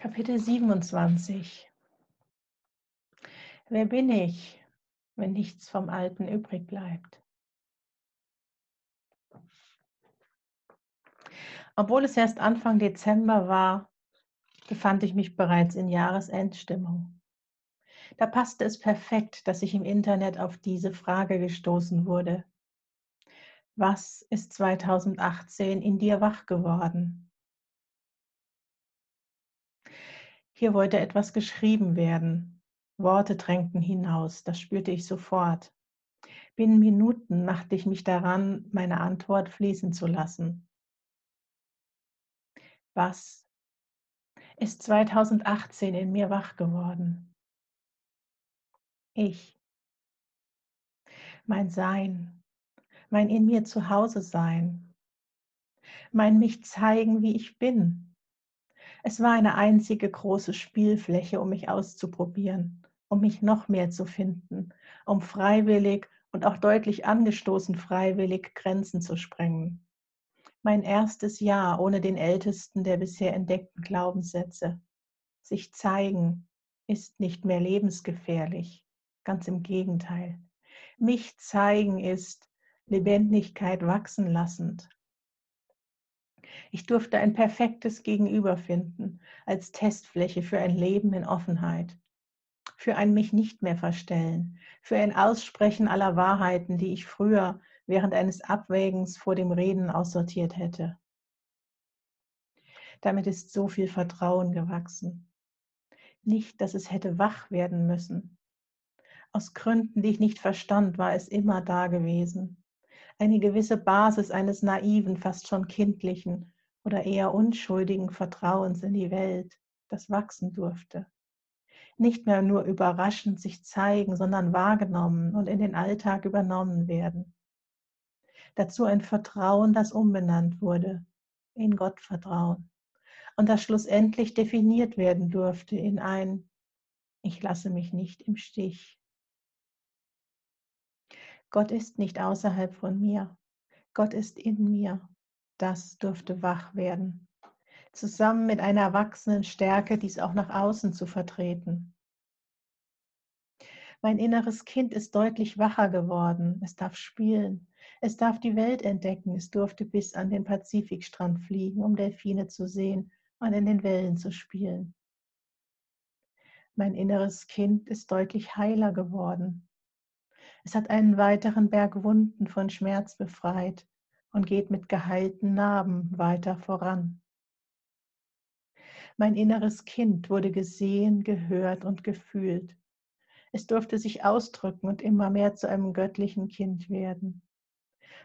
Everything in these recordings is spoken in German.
Kapitel 27 Wer bin ich, wenn nichts vom Alten übrig bleibt? Obwohl es erst Anfang Dezember war, befand ich mich bereits in Jahresendstimmung. Da passte es perfekt, dass ich im Internet auf diese Frage gestoßen wurde. Was ist 2018 in dir wach geworden? Hier wollte etwas geschrieben werden. Worte drängten hinaus, das spürte ich sofort. Binnen Minuten machte ich mich daran, meine Antwort fließen zu lassen. Was ist 2018 in mir wach geworden? Ich. Mein Sein, mein in mir zu Hause sein, mein mich zeigen, wie ich bin, es war eine einzige große Spielfläche, um mich auszuprobieren, um mich noch mehr zu finden, um freiwillig und auch deutlich angestoßen freiwillig Grenzen zu sprengen. Mein erstes Jahr ohne den ältesten der bisher entdeckten Glaubenssätze. Sich zeigen ist nicht mehr lebensgefährlich, ganz im Gegenteil. Mich zeigen ist Lebendigkeit wachsen lassend, ich durfte ein perfektes Gegenüber finden als Testfläche für ein Leben in Offenheit, für ein mich nicht mehr verstellen, für ein Aussprechen aller Wahrheiten, die ich früher während eines Abwägens vor dem Reden aussortiert hätte. Damit ist so viel Vertrauen gewachsen. Nicht, dass es hätte wach werden müssen. Aus Gründen, die ich nicht verstand, war es immer da gewesen eine gewisse Basis eines naiven, fast schon kindlichen oder eher unschuldigen Vertrauens in die Welt, das wachsen durfte. Nicht mehr nur überraschend sich zeigen, sondern wahrgenommen und in den Alltag übernommen werden. Dazu ein Vertrauen, das umbenannt wurde in Gottvertrauen und das schlussendlich definiert werden durfte in ein Ich lasse mich nicht im Stich. Gott ist nicht außerhalb von mir. Gott ist in mir. Das durfte wach werden. Zusammen mit einer erwachsenen Stärke, dies auch nach außen zu vertreten. Mein inneres Kind ist deutlich wacher geworden. Es darf spielen. Es darf die Welt entdecken. Es durfte bis an den Pazifikstrand fliegen, um Delfine zu sehen und in den Wellen zu spielen. Mein inneres Kind ist deutlich heiler geworden. Es hat einen weiteren Berg Wunden von Schmerz befreit und geht mit geheilten Narben weiter voran. Mein inneres Kind wurde gesehen, gehört und gefühlt. Es durfte sich ausdrücken und immer mehr zu einem göttlichen Kind werden.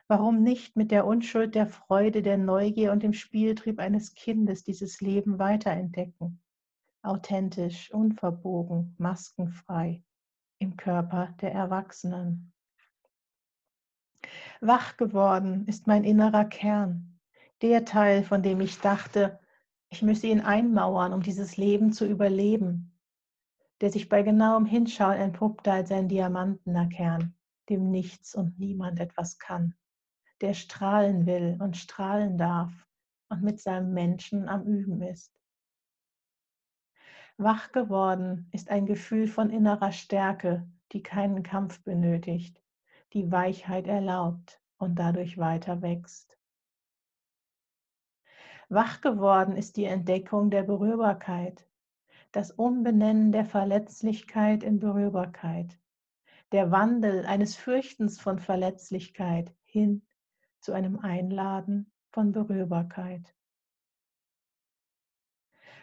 Warum nicht mit der Unschuld, der Freude, der Neugier und dem Spieltrieb eines Kindes dieses Leben weiterentdecken? Authentisch, unverbogen, maskenfrei, im Körper der Erwachsenen. Wach geworden ist mein innerer Kern, der Teil, von dem ich dachte, ich müsse ihn einmauern, um dieses Leben zu überleben, der sich bei genauem Hinschauen entpuppte als ein diamantener Kern, dem nichts und niemand etwas kann, der strahlen will und strahlen darf und mit seinem Menschen am Üben ist. Wach geworden ist ein Gefühl von innerer Stärke, die keinen Kampf benötigt, die Weichheit erlaubt und dadurch weiter wächst. Wach geworden ist die Entdeckung der Berührbarkeit, das Umbenennen der Verletzlichkeit in Berührbarkeit, der Wandel eines Fürchtens von Verletzlichkeit hin zu einem Einladen von Berührbarkeit.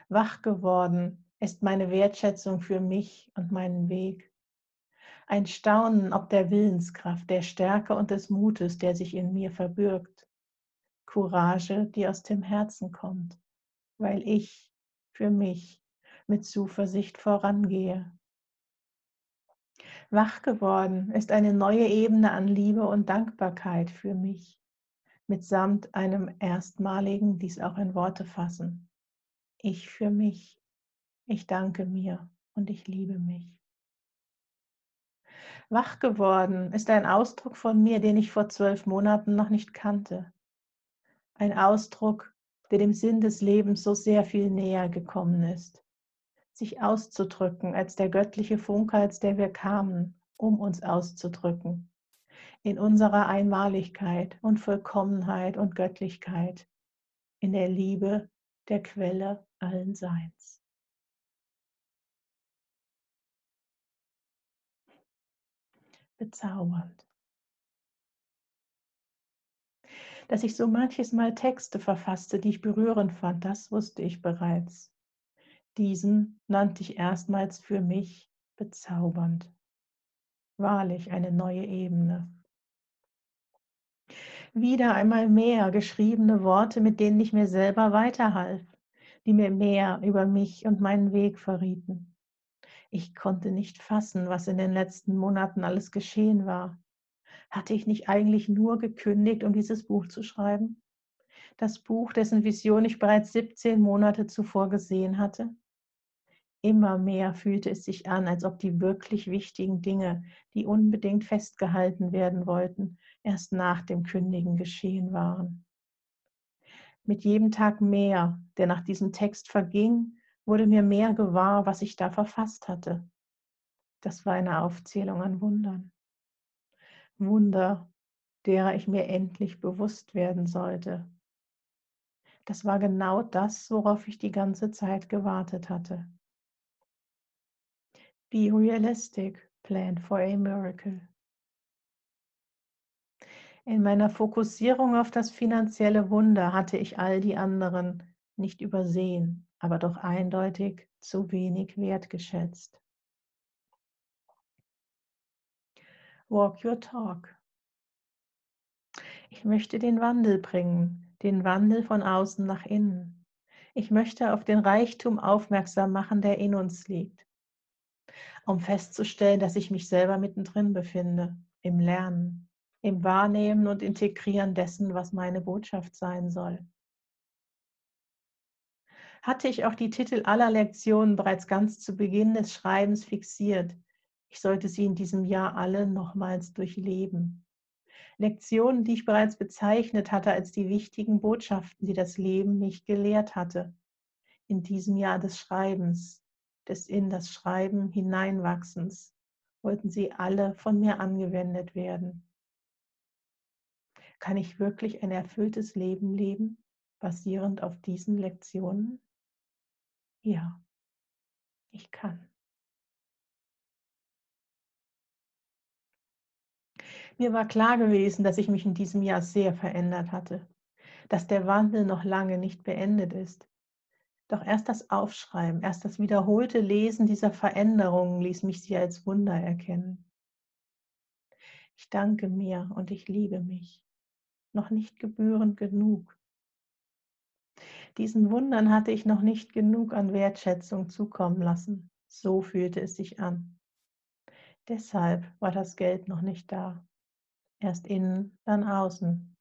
Wach geworden ist meine Wertschätzung für mich und meinen Weg. Ein Staunen ob der Willenskraft, der Stärke und des Mutes, der sich in mir verbirgt. Courage, die aus dem Herzen kommt, weil ich für mich mit Zuversicht vorangehe. Wach geworden ist eine neue Ebene an Liebe und Dankbarkeit für mich, mitsamt einem erstmaligen dies auch in Worte fassen. Ich für mich. Ich danke mir und ich liebe mich. Wach geworden ist ein Ausdruck von mir, den ich vor zwölf Monaten noch nicht kannte. Ein Ausdruck der dem Sinn des Lebens so sehr viel näher gekommen ist, sich auszudrücken als der göttliche Funke, als der wir kamen, um uns auszudrücken, in unserer Einmaligkeit und Vollkommenheit und Göttlichkeit, in der Liebe der Quelle allen Seins. Bezaubernd. Dass ich so manches Mal Texte verfasste, die ich berührend fand, das wusste ich bereits. Diesen nannte ich erstmals für mich bezaubernd. Wahrlich eine neue Ebene. Wieder einmal mehr geschriebene Worte, mit denen ich mir selber weiterhalf, die mir mehr über mich und meinen Weg verrieten. Ich konnte nicht fassen, was in den letzten Monaten alles geschehen war. Hatte ich nicht eigentlich nur gekündigt, um dieses Buch zu schreiben? Das Buch, dessen Vision ich bereits 17 Monate zuvor gesehen hatte? Immer mehr fühlte es sich an, als ob die wirklich wichtigen Dinge, die unbedingt festgehalten werden wollten, erst nach dem Kündigen geschehen waren. Mit jedem Tag mehr, der nach diesem Text verging, wurde mir mehr gewahr, was ich da verfasst hatte. Das war eine Aufzählung an Wundern. Wunder, derer ich mir endlich bewusst werden sollte. Das war genau das, worauf ich die ganze Zeit gewartet hatte. Be realistic, plan for a miracle. In meiner Fokussierung auf das finanzielle Wunder hatte ich all die anderen nicht übersehen, aber doch eindeutig zu wenig wertgeschätzt. Walk Your Talk. Ich möchte den Wandel bringen, den Wandel von außen nach innen. Ich möchte auf den Reichtum aufmerksam machen, der in uns liegt, um festzustellen, dass ich mich selber mittendrin befinde, im Lernen, im Wahrnehmen und Integrieren dessen, was meine Botschaft sein soll. Hatte ich auch die Titel aller Lektionen bereits ganz zu Beginn des Schreibens fixiert, ich sollte sie in diesem Jahr alle nochmals durchleben. Lektionen, die ich bereits bezeichnet hatte als die wichtigen Botschaften, die das Leben mich gelehrt hatte. In diesem Jahr des Schreibens, des in das Schreiben hineinwachsens, wollten sie alle von mir angewendet werden. Kann ich wirklich ein erfülltes Leben leben, basierend auf diesen Lektionen? Ja, ich kann. Mir war klar gewesen, dass ich mich in diesem Jahr sehr verändert hatte, dass der Wandel noch lange nicht beendet ist. Doch erst das Aufschreiben, erst das wiederholte Lesen dieser Veränderungen ließ mich sie als Wunder erkennen. Ich danke mir und ich liebe mich, noch nicht gebührend genug. Diesen Wundern hatte ich noch nicht genug an Wertschätzung zukommen lassen. So fühlte es sich an. Deshalb war das Geld noch nicht da. Erst innen, dann außen.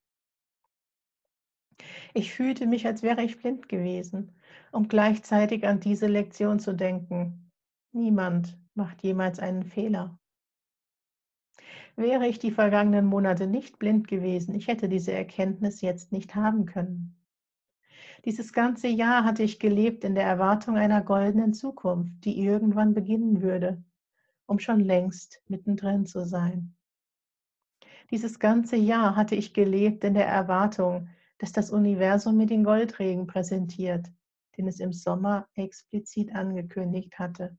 Ich fühlte mich, als wäre ich blind gewesen, um gleichzeitig an diese Lektion zu denken. Niemand macht jemals einen Fehler. Wäre ich die vergangenen Monate nicht blind gewesen, ich hätte diese Erkenntnis jetzt nicht haben können. Dieses ganze Jahr hatte ich gelebt in der Erwartung einer goldenen Zukunft, die irgendwann beginnen würde, um schon längst mittendrin zu sein. Dieses ganze Jahr hatte ich gelebt in der Erwartung, dass das Universum mir den Goldregen präsentiert, den es im Sommer explizit angekündigt hatte,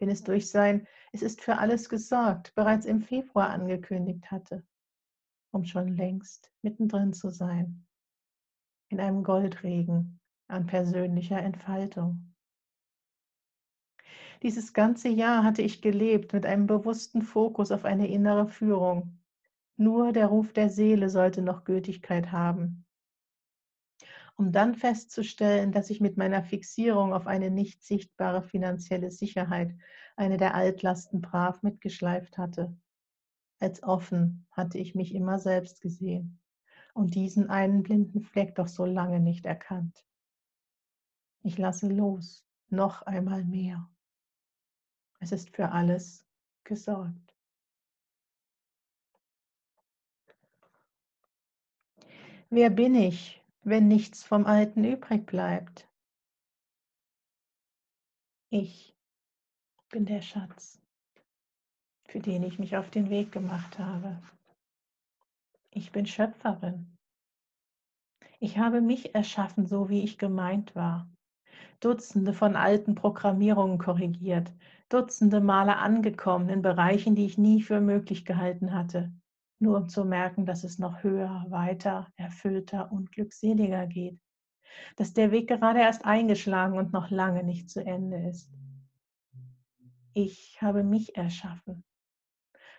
den es durch sein Es ist für alles gesorgt bereits im Februar angekündigt hatte, um schon längst mittendrin zu sein, in einem Goldregen an persönlicher Entfaltung. Dieses ganze Jahr hatte ich gelebt mit einem bewussten Fokus auf eine innere Führung, nur der Ruf der Seele sollte noch Gültigkeit haben. Um dann festzustellen, dass ich mit meiner Fixierung auf eine nicht sichtbare finanzielle Sicherheit eine der Altlasten brav mitgeschleift hatte. Als offen hatte ich mich immer selbst gesehen und diesen einen blinden Fleck doch so lange nicht erkannt. Ich lasse los, noch einmal mehr. Es ist für alles gesorgt. Wer bin ich wenn nichts vom Alten übrig bleibt. Ich bin der Schatz, für den ich mich auf den Weg gemacht habe. Ich bin Schöpferin. Ich habe mich erschaffen, so wie ich gemeint war. Dutzende von alten Programmierungen korrigiert, Dutzende Male angekommen in Bereichen, die ich nie für möglich gehalten hatte, nur um zu merken, dass es noch höher, weiter, erfüllter und glückseliger geht, dass der Weg gerade erst eingeschlagen und noch lange nicht zu Ende ist. Ich habe mich erschaffen.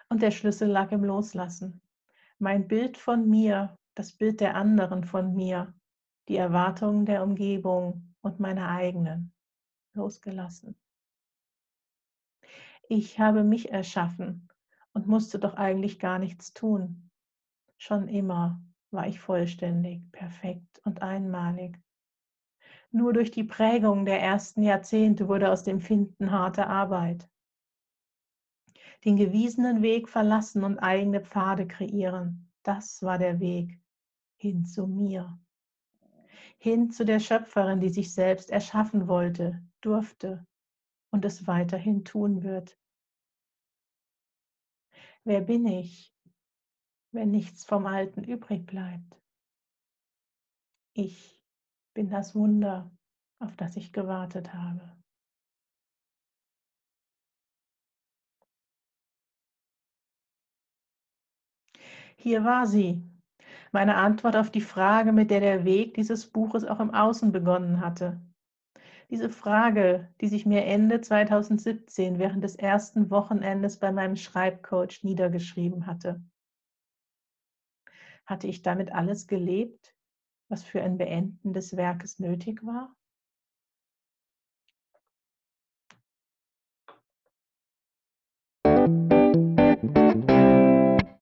Und der Schlüssel lag im Loslassen. Mein Bild von mir, das Bild der anderen von mir, die Erwartungen der Umgebung und meine eigenen losgelassen. Ich habe mich erschaffen und musste doch eigentlich gar nichts tun. Schon immer war ich vollständig, perfekt und einmalig. Nur durch die Prägung der ersten Jahrzehnte wurde aus dem Finden harte Arbeit. Den gewiesenen Weg verlassen und eigene Pfade kreieren, das war der Weg hin zu mir. Hin zu der Schöpferin, die sich selbst erschaffen wollte, durfte und es weiterhin tun wird. Wer bin ich, wenn nichts vom Alten übrig bleibt? Ich bin das Wunder, auf das ich gewartet habe. Hier war sie, meine Antwort auf die Frage, mit der der Weg dieses Buches auch im Außen begonnen hatte. Diese Frage, die sich mir Ende 2017 während des ersten Wochenendes bei meinem Schreibcoach niedergeschrieben hatte. Hatte ich damit alles gelebt, was für ein Beenden des Werkes nötig war?